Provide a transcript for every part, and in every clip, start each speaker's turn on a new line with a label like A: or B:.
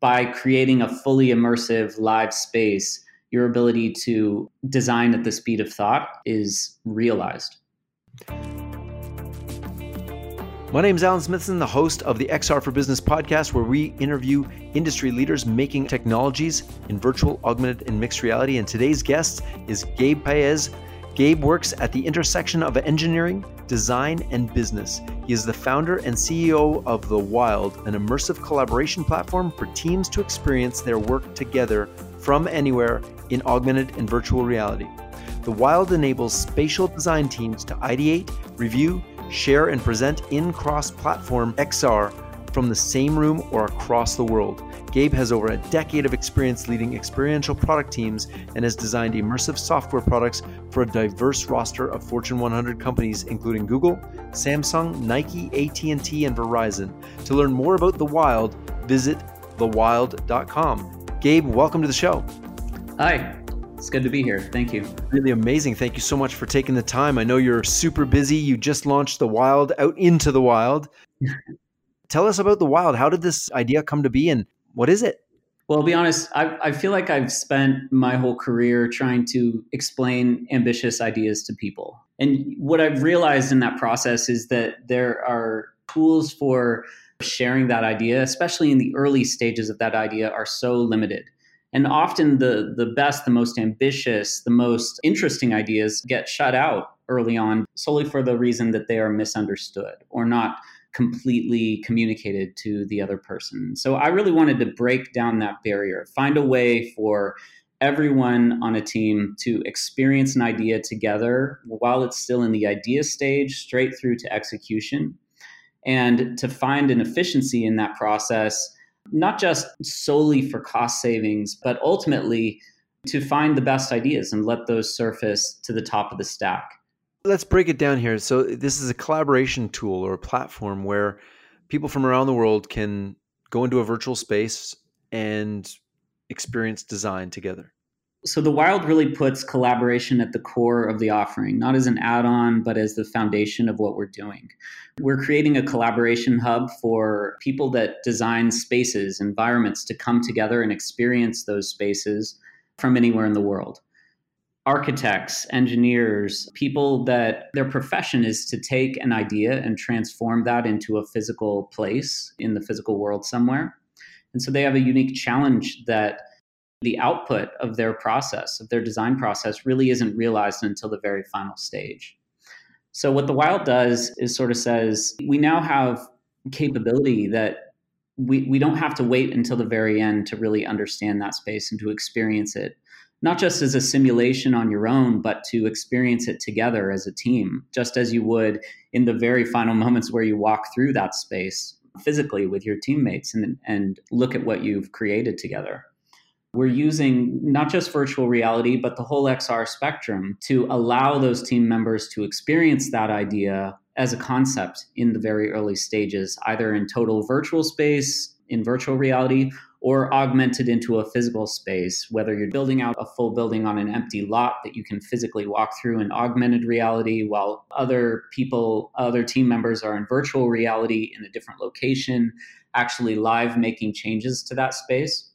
A: by creating a fully immersive live space, your ability to design at the speed of thought is realized.
B: My name is Alan Smithson, the host of the XR for Business podcast, where we interview industry leaders making technologies in virtual, augmented, and mixed reality. And today's guest is Gabe Paez. Gabe works at the intersection of engineering, design, and business. He is the founder and CEO of The Wild, an immersive collaboration platform for teams to experience their work together from anywhere in augmented and virtual reality. The Wild enables spatial design teams to ideate, review, share, and present in cross platform XR from the same room or across the world. Gabe has over a decade of experience leading experiential product teams and has designed immersive software products for a diverse roster of Fortune 100 companies including Google, Samsung, Nike, AT&T, and Verizon. To learn more about The Wild, visit thewild.com. Gabe, welcome to the show.
A: Hi. It's good to be here. Thank you.
B: Really amazing. Thank you so much for taking the time. I know you're super busy. You just launched The Wild out into the wild. Tell us about The Wild. How did this idea come to be and what is it?
A: Well, to be honest, I, I feel like I've spent my whole career trying to explain ambitious ideas to people. And what I've realized in that process is that there are tools for sharing that idea, especially in the early stages of that idea, are so limited. And often the the best, the most ambitious, the most interesting ideas get shut out early on solely for the reason that they are misunderstood or not completely communicated to the other person. So I really wanted to break down that barrier, find a way for everyone on a team to experience an idea together while it's still in the idea stage, straight through to execution, and to find an efficiency in that process not just solely for cost savings, but ultimately to find the best ideas and let those surface to the top of the stack.
B: Let's break it down here. So, this is a collaboration tool or a platform where people from around the world can go into a virtual space and experience design together.
A: So the Wild really puts collaboration at the core of the offering, not as an add on, but as the foundation of what we're doing. We're creating a collaboration hub for people that design spaces, environments to come together and experience those spaces from anywhere in the world. Architects, engineers, people that their profession is to take an idea and transform that into a physical place in the physical world somewhere. And so they have a unique challenge that the output of their process, of their design process, really isn't realized until the very final stage. So, what the Wild does is sort of says we now have capability that we, we don't have to wait until the very end to really understand that space and to experience it, not just as a simulation on your own, but to experience it together as a team, just as you would in the very final moments where you walk through that space physically with your teammates and, and look at what you've created together. We're using not just virtual reality, but the whole XR spectrum to allow those team members to experience that idea as a concept in the very early stages, either in total virtual space, in virtual reality, or augmented into a physical space, whether you're building out a full building on an empty lot that you can physically walk through in augmented reality, while other people, other team members are in virtual reality in a different location, actually live making changes to that space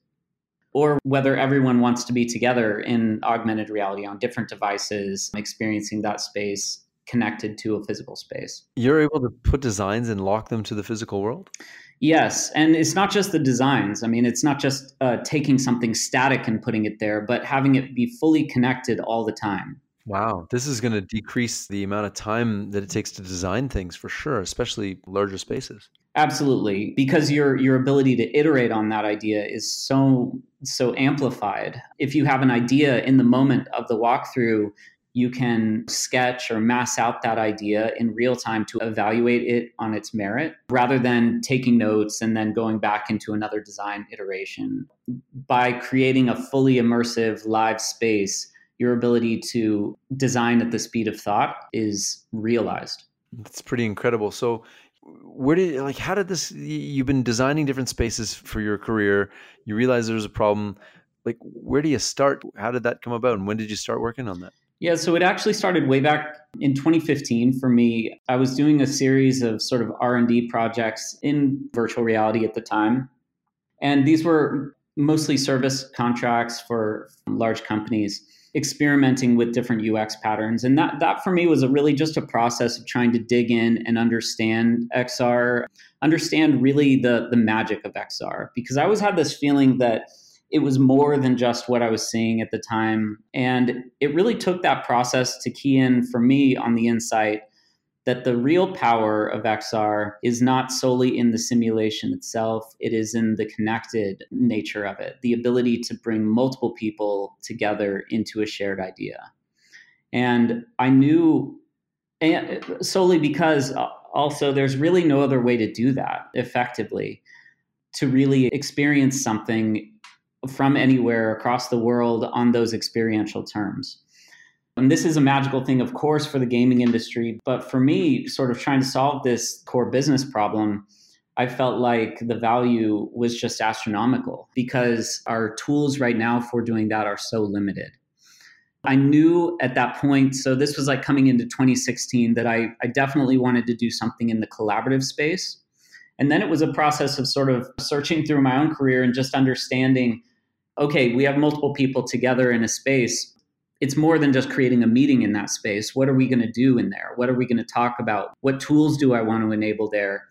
A: or whether everyone wants to be together in augmented reality on different devices, experiencing that space connected to a physical space.
B: You're able to put designs and lock them to the physical world?
A: Yes. And it's not just the designs. I mean, it's not just uh, taking something static and putting it there, but having it be fully connected all the time.
B: Wow, this is going to decrease the amount of time that it takes to design things for sure, especially larger spaces.
A: Absolutely, because your your ability to iterate on that idea is so so amplified. If you have an idea in the moment of the walkthrough, you can sketch or mass out that idea in real time to evaluate it on its merit rather than taking notes and then going back into another design iteration. By creating a fully immersive live space, your ability to design at the speed of thought is realized.
B: That's pretty incredible. So, where did like how did this? You've been designing different spaces for your career. You realize there's a problem. Like, where do you start? How did that come about, and when did you start working on that?
A: Yeah, so it actually started way back in 2015 for me. I was doing a series of sort of R&D projects in virtual reality at the time And these were mostly service contracts for large companies experimenting with different UX patterns. And that, that for me was a really just a process of trying to dig in and understand XR, understand really the, the magic of XR. Because I always had this feeling that it was more than just what I was seeing at the time. And it really took that process to key in for me on the insight that the real power of XR is not solely in the simulation itself, it is in the connected nature of it, the ability to bring multiple people together into a shared idea. And I knew and solely because uh, also there's really no other way to do that effectively to really experience something from anywhere across the world on those experiential terms. And this is a magical thing, of course, for the gaming industry. But for me, sort of trying to solve this core business problem, I felt like the value was just astronomical because our tools right now for doing that are so limited. I knew at that point, so this was like coming into 2016, that I, I definitely wanted to do something in the collaborative space. And then it was a process of sort of searching through my own career and just understanding okay, we have multiple people together in a space it's more than just creating a meeting in that space. What are we going to do in there? What are we going to talk about? What tools do I want to enable there?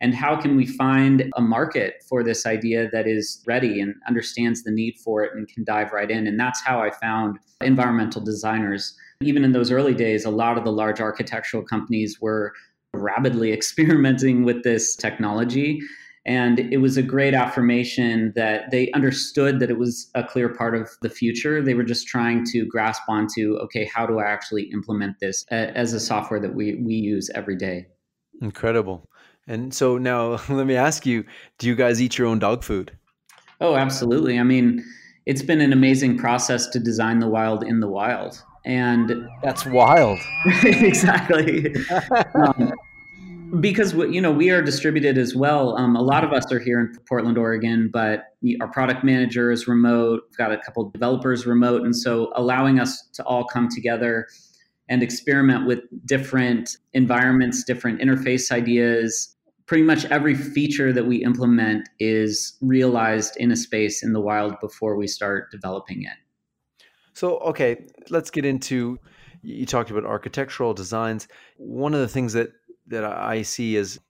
A: And how can we find a market for this idea that is ready and understands the need for it and can dive right in? And that's how I found environmental designers. Even in those early days, a lot of the large architectural companies were rapidly experimenting with this technology and it was a great affirmation that they understood that it was a clear part of the future. They were just trying to grasp onto, okay, how do I actually implement this as a software that we, we use every day?
B: Incredible. And so now let me ask you do you guys eat your own dog food?
A: Oh, absolutely. I mean, it's been an amazing process to design the wild in the wild. And
B: that's wild.
A: exactly. um, because you know we are distributed as well. Um, a lot of us are here in Portland, Oregon, but our product manager is remote. We've got a couple developers remote, and so allowing us to all come together and experiment with different environments, different interface ideas. Pretty much every feature that we implement is realized in a space in the wild before we start developing it.
B: So, okay, let's get into you talked about architectural designs. One of the things that that I see is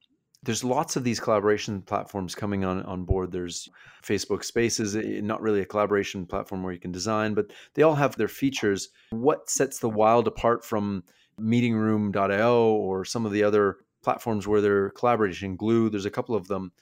B: there's lots of these collaboration platforms coming on on board. There's Facebook Spaces, eh, not really a collaboration platform where you can design, but they all have their features. What sets the Wild apart from Meetingroom.io or some of the other platforms where they're collaboration? Glue, there's a couple of them,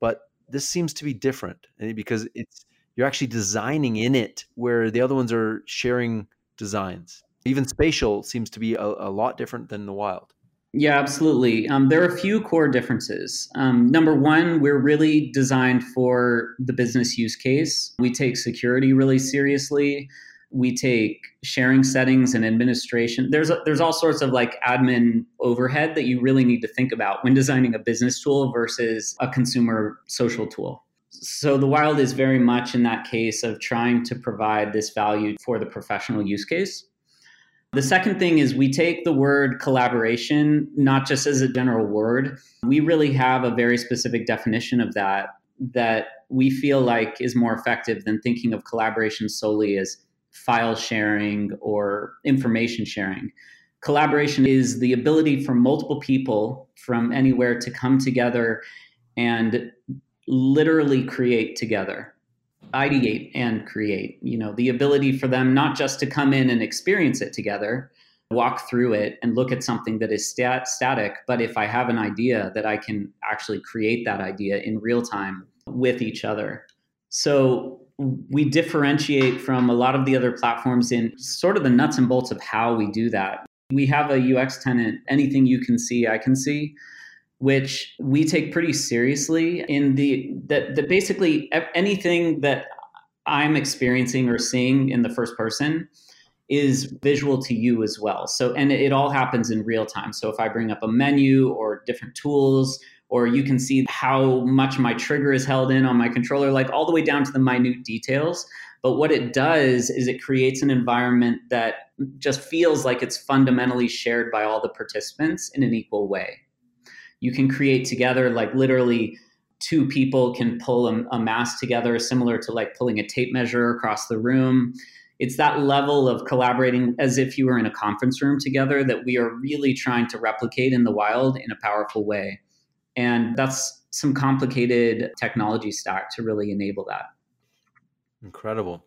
B: but this seems to be different eh, because it's you're actually designing in it where the other ones are sharing designs. Even spatial seems to be a, a lot different than the Wild.
A: Yeah, absolutely. Um, there are a few core differences. Um, number one, we're really designed for the business use case. We take security really seriously. We take sharing settings and administration. There's a, there's all sorts of like admin overhead that you really need to think about when designing a business tool versus a consumer social tool. So the wild is very much in that case of trying to provide this value for the professional use case. The second thing is we take the word collaboration not just as a general word. We really have a very specific definition of that that we feel like is more effective than thinking of collaboration solely as file sharing or information sharing. Collaboration is the ability for multiple people from anywhere to come together and literally create together ideate and create you know the ability for them not just to come in and experience it together walk through it and look at something that is stat- static but if i have an idea that i can actually create that idea in real time with each other. So we differentiate from a lot of the other platforms in sort of the nuts and bolts of how we do that. We have a ux tenant anything you can see i can see which we take pretty seriously in the that, that basically anything that I'm experiencing or seeing in the first person is visual to you as well. So, and it, all happens in real time. So, if I bring up a menu or different tools, or you can see how much my trigger is held in on my controller, like all the way down to the minute details. But what it does is it creates an environment that just feels like it's fundamentally shared by all the participants in an equal way you can create together like literally two people can pull a, a mask together, similar to like pulling a tape measure across the room. It's that level of collaborating as if you were in a conference room together that we are really trying to replicate in the wild in a powerful way. And that's some complicated technology stack to really enable that.
B: Incredible.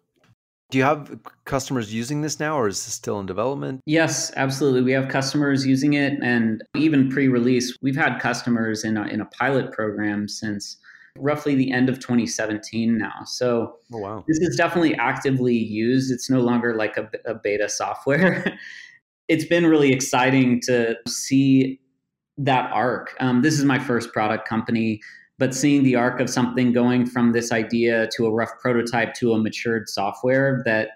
B: Do you have customers using this now or is this still in development?
A: Yes, absolutely. We have customers using it and even pre-release, we've had customers in a, in a pilot program since roughly the end of 2017 now. So oh, wow. this is definitely actively used. It's no longer like a, a beta software. it's been really exciting to see that arc. Um, this is my first product company, but seeing the arc of something going from this idea to a rough prototype to a matured software that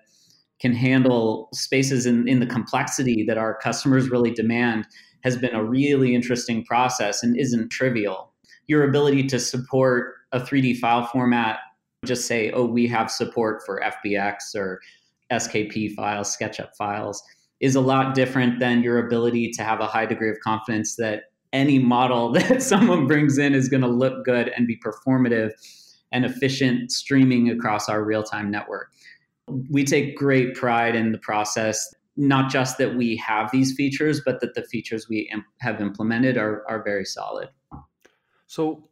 A: can handle spaces in, in the complexity that our customers really demand has been a really interesting process and isn't trivial. Your ability to support a 3D file format, just say, oh, we have support for FBX or SKP files, SketchUp files, is a lot different than your ability to have a high degree of confidence that any model that someone brings in is going to look good and be performative and efficient streaming across our real time network. We take great pride in the process, not just that we have these features, but that the features we imp- have implemented are, are very solid.
B: So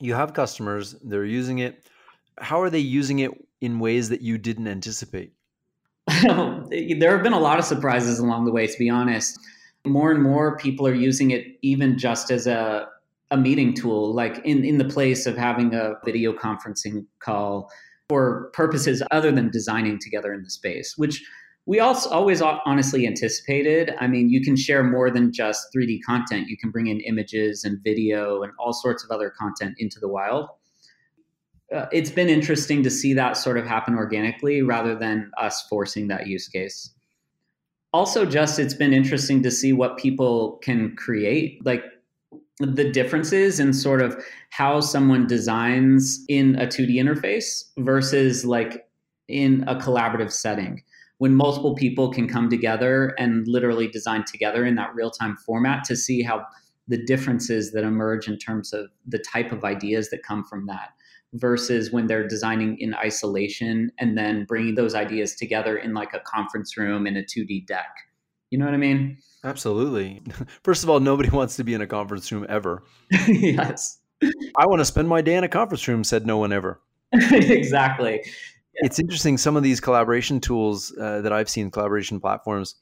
B: you have customers, they're using it. How are they using it in ways that you didn't anticipate?
A: there have been a lot of surprises along the way, to be honest more and more people are using it even just as a, a meeting tool, like in, in the place of having a video conferencing call for purposes other than designing together in the space, which we also always honestly anticipated. I mean, you can share more than just 3D content. You can bring in images and video and all sorts of other content into the wild. Uh, it's been interesting to see that sort of happen organically rather than us forcing that use case also just it's been interesting to see what people can create like the differences in sort of how someone designs in a 2D interface versus like in a collaborative setting. When multiple people can come together and literally design together in that real-time format to see how the differences that emerge in terms of the type of ideas that come from that versus when they're designing in isolation and then bringing those ideas together in like a conference room in a 2D deck. You know what I mean?
B: Absolutely. First of all, nobody wants to be in a conference room ever.
A: yes.
B: I want to spend my day in a conference room, said no one ever.
A: exactly.
B: Yeah. It's interesting. Some of these collaboration tools uh, that I've seen, collaboration platforms,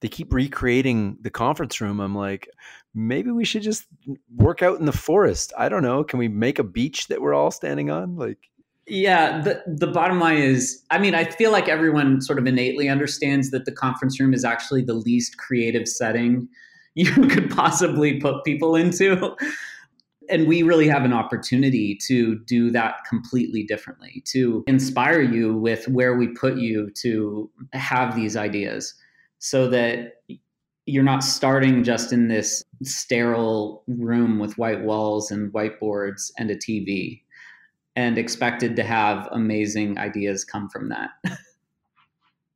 B: they keep recreating the conference room. I'm like, maybe we should just work out in the forest. I don't know. Can we make a beach that we're all standing on? Like,
A: yeah, the the bottom line is, I mean, I feel like everyone sort of innately understands that the conference room is actually the least creative setting you could possibly put people into. And we really have an opportunity to do that completely differently, to inspire you with where we put you to have these ideas so that you're not starting just in this sterile room with white walls and whiteboards and a TV and expected to have amazing ideas come from that.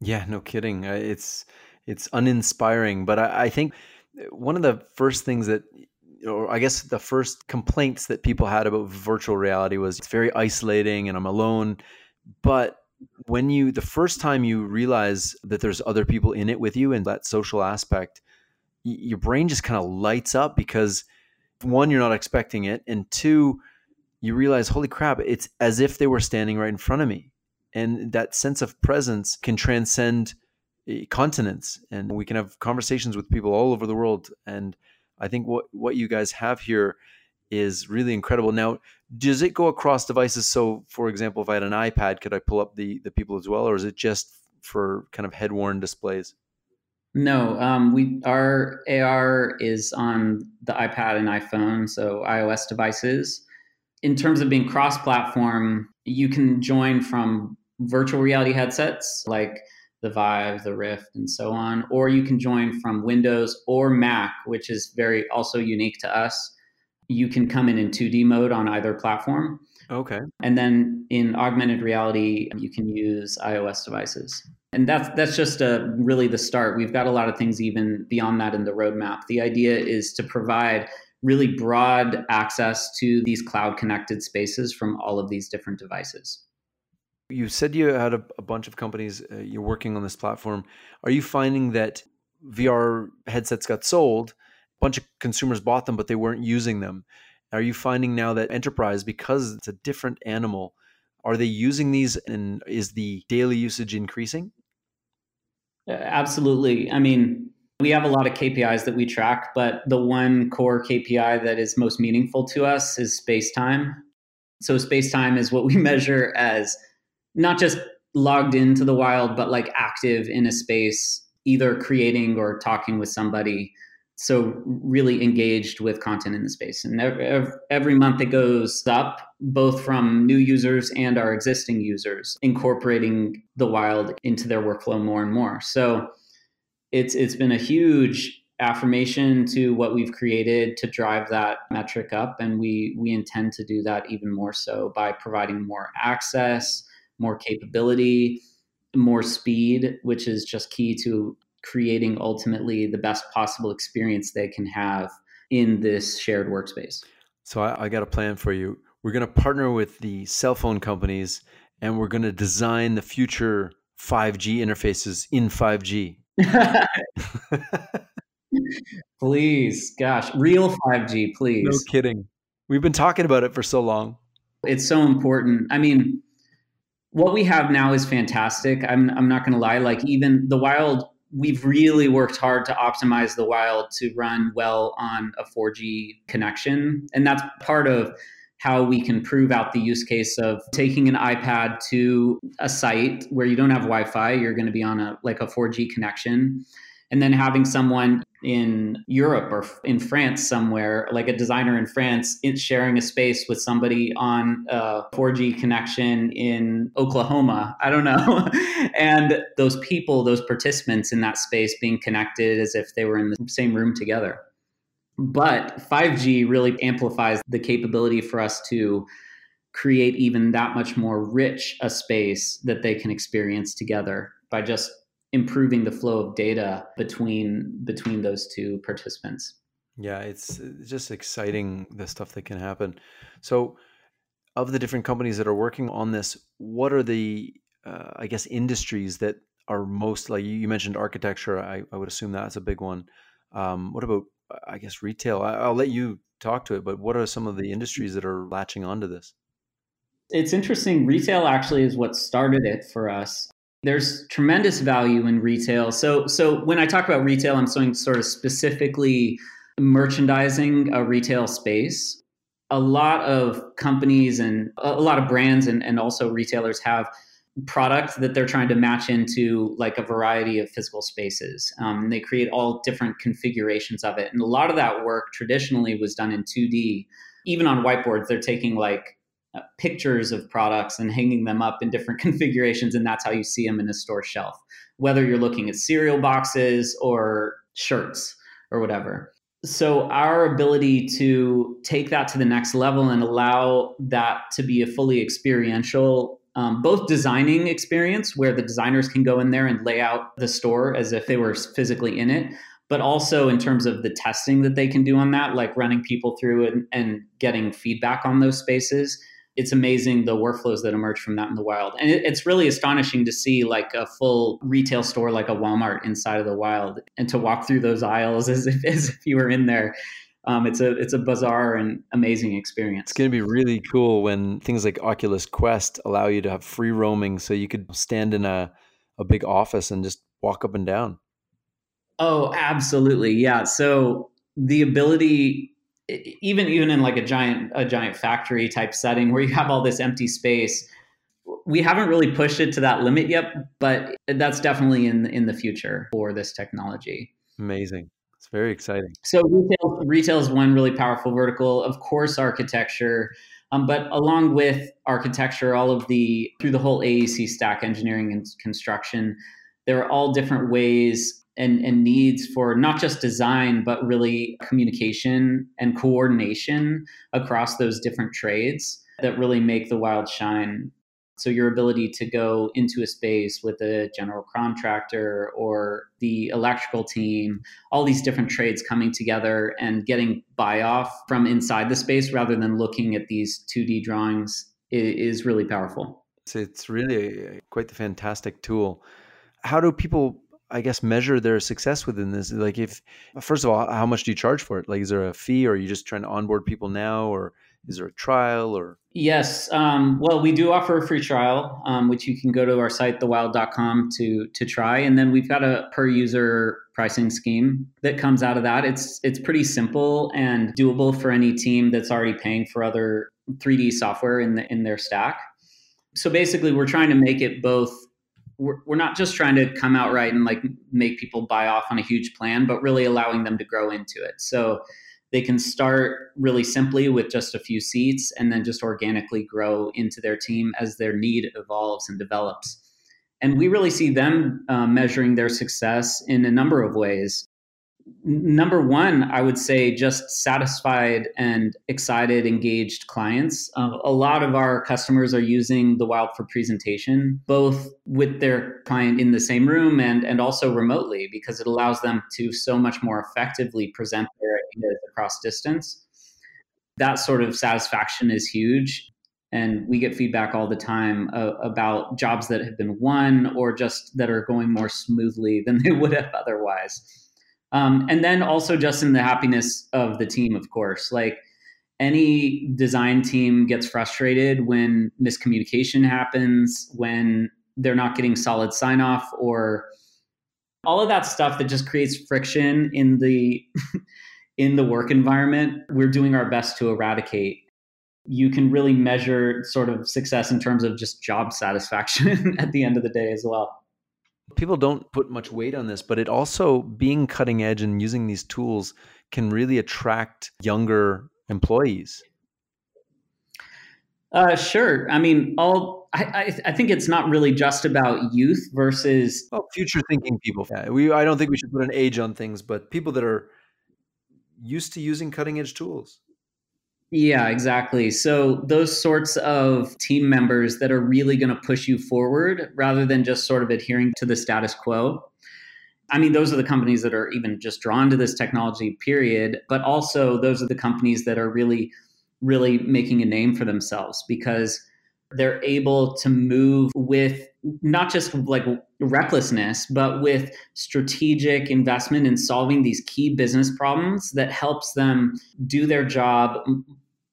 B: yeah, no kidding. Uh, it's it's uninspiring, but I, I think one of the first things that or I guess the first complaints that people had about virtual reality was it's very isolating and I'm alone. But when you the first time you realize that there's other people in it with you and that social aspect your brain just kind of lights up because one you're not expecting it and two you realize holy crap it's as if they were standing right in front of me. And that sense of presence can transcend eh, continents and we can have conversations with people all over the world and i think what what you guys have here is really incredible. Now, does it go across devices? So, for example, if I had an iPad, could I pull up the the people as well, or is it just for kind of head worn displays?
A: No, um, we our AR is on the iPad and iPhone, so iOS devices. In terms of being cross platform, you can join from virtual reality headsets like the Vive, the Rift, and so on, or you can join from Windows or Mac, which is very also unique to us you can come in in 2D mode on either platform.
B: Okay.
A: And then in augmented reality, you can use iOS devices. And that's that's just a, really the start. We've got a lot of things even beyond that in the roadmap. The idea is to provide really broad access to these cloud connected spaces from all of these different devices.
B: You said you had a, a bunch of companies uh, you're working on this platform. Are you finding that VR headsets got sold, bunch of consumers bought them, but they weren't using them? Are you finding now that enterprise, because it's a different animal, are they using these and is the daily usage increasing?
A: Uh, absolutely. I mean, we have a lot of KPIs that we track, but the one core KPI that is most meaningful to us is space time. So, space time is what we measure as not just logged into the wild, but like active in a space, either creating or talking with somebody. So, really engaged with content in the space. And every, every month it goes up, both from new users and our existing users, incorporating the wild into their workflow more and more. So, it's it's been a huge affirmation to what we've created to drive that metric up and we we intend to do that even more so by providing more access more capability more speed which is just key to creating ultimately the best possible experience they can have in this shared workspace
B: so i, I got a plan for you we're going to partner with the cell phone companies and we're going to design the future 5g interfaces in 5g
A: please, gosh, real 5G, please.
B: No kidding. We've been talking about it for so long.
A: It's so important. I mean, what we have now is fantastic. I'm I'm not going to lie. Like even the wild, we've really worked hard to optimize the wild to run well on a 4G connection, and that's part of how we can prove out the use case of taking an iPad to a site where you don't have Wi-Fi, you're going to be on a like a 4G connection, and then having someone in Europe or in France somewhere, like a designer in France, it's sharing a space with somebody on a 4G connection in Oklahoma. I don't know. and those people, those participants in that space being connected as if they were in the same room together. But 5G really amplifies the capability for us to create even that much more rich a space that they can experience together by just improving the flow of data between between those two participants.
B: Yeah, it's just exciting the stuff that can happen. So, of the different companies that are working on this, what are the uh, I guess industries that are most like you mentioned architecture. I, I would assume that's a big one. Um, what about I guess retail. I, will let you talk to it, but what are some of the industries that are latching onto this?
A: It's interesting. Retail actually is what started it for us. There's tremendous value in retail. So, so when I talk about retail, I'm saying sort of specifically merchandising a retail space. A lot of companies and a lot of brands and, and also retailers have products that they're trying to match into like a variety of physical spaces. Um, they create all different configurations of it. And a lot of that work traditionally was done in 2D. Even on whiteboards, they're taking like uh, pictures of products and hanging them up in different configurations. And that's how you see them in a store shelf, whether you're looking at cereal boxes or shirts or whatever. So, our ability to take that to the next level and allow that to be a fully experiential um, both designing experience where the designers can go in there and lay out the store as if they were physically in it but also in terms of the testing that they can do on that like running people through it and getting feedback on those spaces it's amazing the workflows that emerge from that in the wild and it, it's really astonishing to see like a full retail store like a walmart inside of the wild and to walk through those aisles as if, as if you were in there um, it's a it's a bizarre and amazing experience.
B: It's going to be really cool when things like Oculus Quest allow you to have free roaming, so you could stand in a a big office and just walk up and down.
A: Oh, absolutely, yeah. So the ability, even even in like a giant a giant factory type setting where you have all this empty space, we haven't really pushed it to that limit yet, but that's definitely in in the future for this technology.
B: Amazing. It's very exciting.
A: So retail, retail is one really powerful vertical. Of course, architecture, um, but along with architecture, all of the through the whole AEC stack, engineering and construction, there are all different ways and, and needs for not just design, but really communication and coordination across those different trades that really make the wild shine So, your ability to go into a space with a general contractor or the electrical team, all these different trades coming together and getting buy off from inside the space rather than looking at these 2D drawings is, really powerful.
B: It's really uh, quite a fantastic tool. How do people I guess measure their success within this? Like, if first of all, how much do you charge for it? Like, is there a fee, or are you just trying to onboard people now, or is there a trial, or?
A: Yes, um, well, we do offer a free trial, um, which you can go to our site, thewild.com, to to try, and then we've got a per user pricing scheme that comes out of that. It's it's pretty simple and doable for any team that's already paying for other 3D software in the in their stack. So basically, we're trying to make it both we're, we're not just trying to come out right and like make people buy off on a huge plan, but really allowing them to grow into it. So they can start really simply with just a few seats and then just organically grow into their team as their need evolves and develops. And we really see them uh, measuring their success in a number of ways number one, I would say just satisfied and excited, engaged clients. Uh, a lot of our customers are using the Wild for presentation, both with their client in the same room and, and also remotely, because it allows them to so much more effectively present their ideas across distance. That sort of satisfaction is huge. And we get feedback all the time uh, about jobs that have been won or just that are going more smoothly than they would have otherwise. Um, and then also just in the happiness of the team, of course. Like any design team gets frustrated when miscommunication happens, when they're not getting solid sign off, or all of that stuff that just creates friction in the in the work environment. We're doing our best to eradicate. You can really measure sort of success in terms of just job satisfaction at the end of the day as well
B: people don't put much weight on this, but it also being cutting edge and using these tools can really attract younger employees.
A: Uh, sure. I mean, all I, I, I, think it's not really just about youth versus
B: well, future thinking people. Yeah, we I don't think we should put an age on things, but people that are used to using cutting edge tools.
A: Yeah, exactly. So those sorts of team members that are really going to push you forward rather than just sort of adhering to the status quo. I mean, those are the companies that are even just drawn to this technology, period. But also, those are the companies that are really, really making a name for themselves because they're able to move with not just like recklessness, but with strategic investment in solving these key business problems that helps them do their job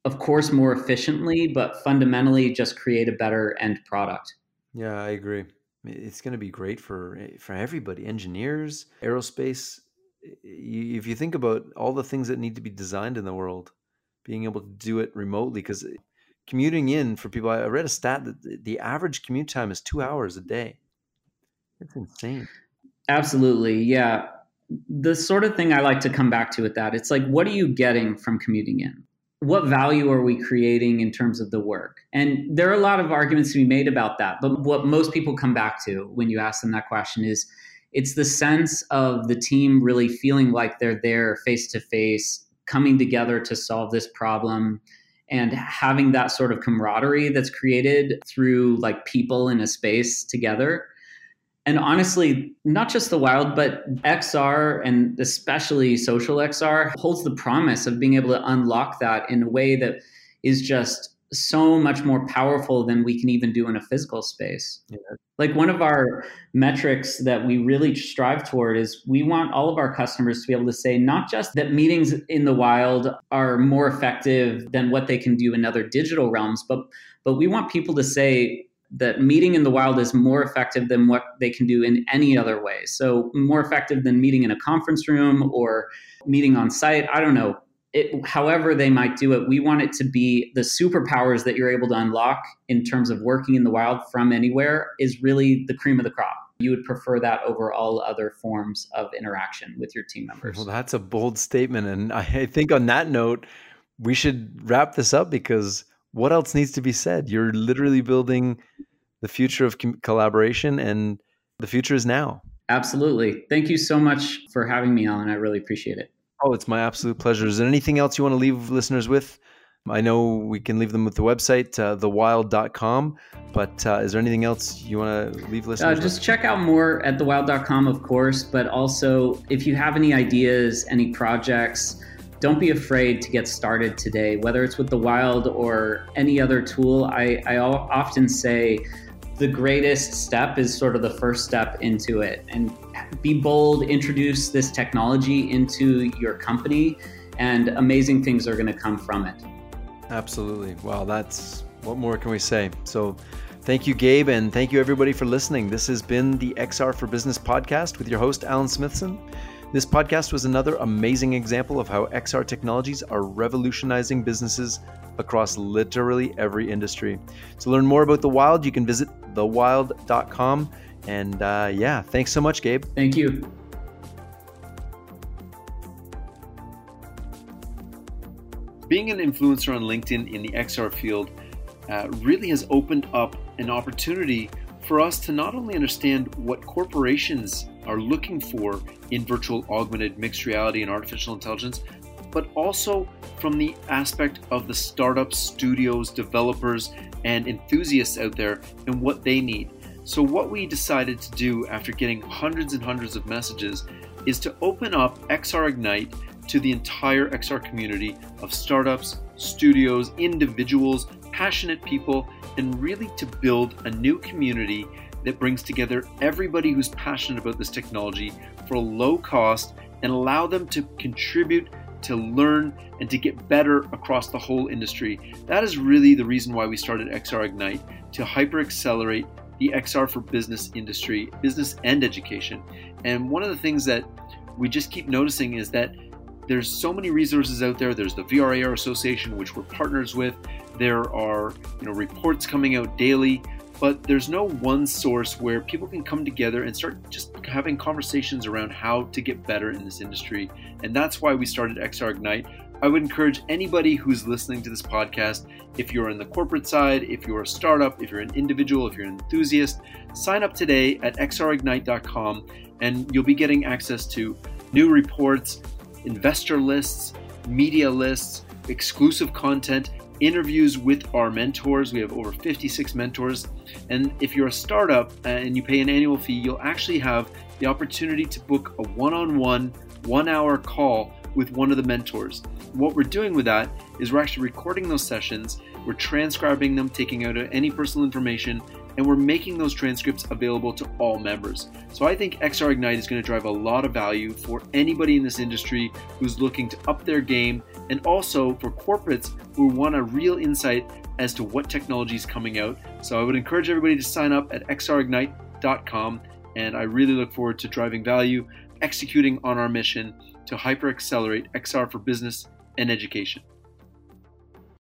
A: of course more efficiently but fundamentally just create a better end product.
B: Yeah i agree. It's going to be great for eh, for everybody engineers aerospace eh, if you think about all the things that need to be designed in the world being able to do it remotely because eh, commuting in for people i read a stat that the average commute time is two hours a day it's insane
A: absolutely yeah the sort of thing i like to come back to with that it's like what are you getting from commuting in what value are we creating in terms of the work? And there are a lot of arguments to be made about that. But what most people come back to when you ask them that question is it's the sense of the team really feeling like they're there face to face, coming together to solve this problem and having that sort of camaraderie that's created through like people in a space together and honestly, not just the wild, but XR and especially social XR holds the promise of being able to unlock that in a way that is just so much more powerful than we can even do in a physical space. Yeah. Like one of our metrics that we really strive toward is we want all of our customers to be able to say not just that meetings in the wild are more effective than what they can do in other digital realms, but but we want people to say that meeting in the wild is more effective than what they can do in any other way. So, more effective than meeting in a conference room or meeting on site. I don't know. It, however, they might do it, we want it to be the superpowers that you're able to unlock in terms of working in the wild from anywhere is really the cream of the crop. You would prefer that over all other forms of interaction with your team members.
B: Well, that's a bold statement. And I think on that note, we should wrap this up because what else needs to be said? You're literally building the future of com- collaboration, and the future is now.
A: Absolutely. Thank you so much for having me, Alan. I really appreciate it.
B: Oh, it's my absolute pleasure. Is there anything else you want to leave listeners with I know we can leave them with the website, uh, thewild.com. But uh, is there anything else you want to leave listeners?
A: Uh, just with? check out more at thewild.com, of course. But also, if you have any ideas, any projects, don't be afraid to get started today, whether it's with the Wild or any other tool. I, I often say the greatest step is sort of the first step into it. And be bold, introduce this technology into your company, and amazing things are going to come from it.
B: Absolutely. Wow, that's what more can we say? So, thank you, Gabe, and thank you, everybody, for listening. This has been the XR for Business podcast with your host, Alan Smithson. This podcast was another amazing example of how XR technologies are revolutionizing businesses across literally every industry. To learn more about The Wild, you can visit thewild.com. And uh, yeah, thanks so much, Gabe.
A: Thank you.
B: Being an influencer on LinkedIn in the XR field uh, really has opened up an opportunity for us to not only understand what corporations are looking for in virtual augmented mixed reality and artificial intelligence, but also from the aspect of the startups, studios, developers, and enthusiasts out there and what they need. So, what we decided to do after getting hundreds and hundreds of messages is to open up XR Ignite to the entire XR community of startups, studios, individuals, passionate people, and really to build a new community that brings together everybody who's passionate about this technology for a low cost and allow them to contribute, to learn, and to get better across the whole industry. That is really the reason why we started XR Ignite to hyper accelerate the XR for business industry, business and education. And one of the things that we just keep noticing is that there's so many resources out there. There's the VRAR Association, which we're partners with. There are you know reports coming out daily, but there's no one source where people can come together and start just having conversations around how to get better in this industry. And that's why we started XR Ignite. I would encourage anybody who's listening to this podcast, if you're in the corporate side, if you're a startup, if you're an individual, if you're an enthusiast, sign up today at xrignite.com and you'll be getting access to new reports, investor lists, media lists, exclusive content, interviews with our mentors. We have over 56 mentors. And if you're a startup uh, and you pay an annual fee, you'll actually have the opportunity to book a one on one, one hour call with one of the mentors. What we're doing with that is we're actually recording those sessions, we're transcribing them, taking out any personal information, and we're making those transcripts available to all members. So I think XR Ignite is going to drive a lot of value for anybody in this industry who's looking to up their game and also for corporates who want a real insight as to what technology is coming out. So I would encourage everybody to sign up at xrignite.com and I really look forward to driving value, executing on our mission to hyper accelerate XR for business and education.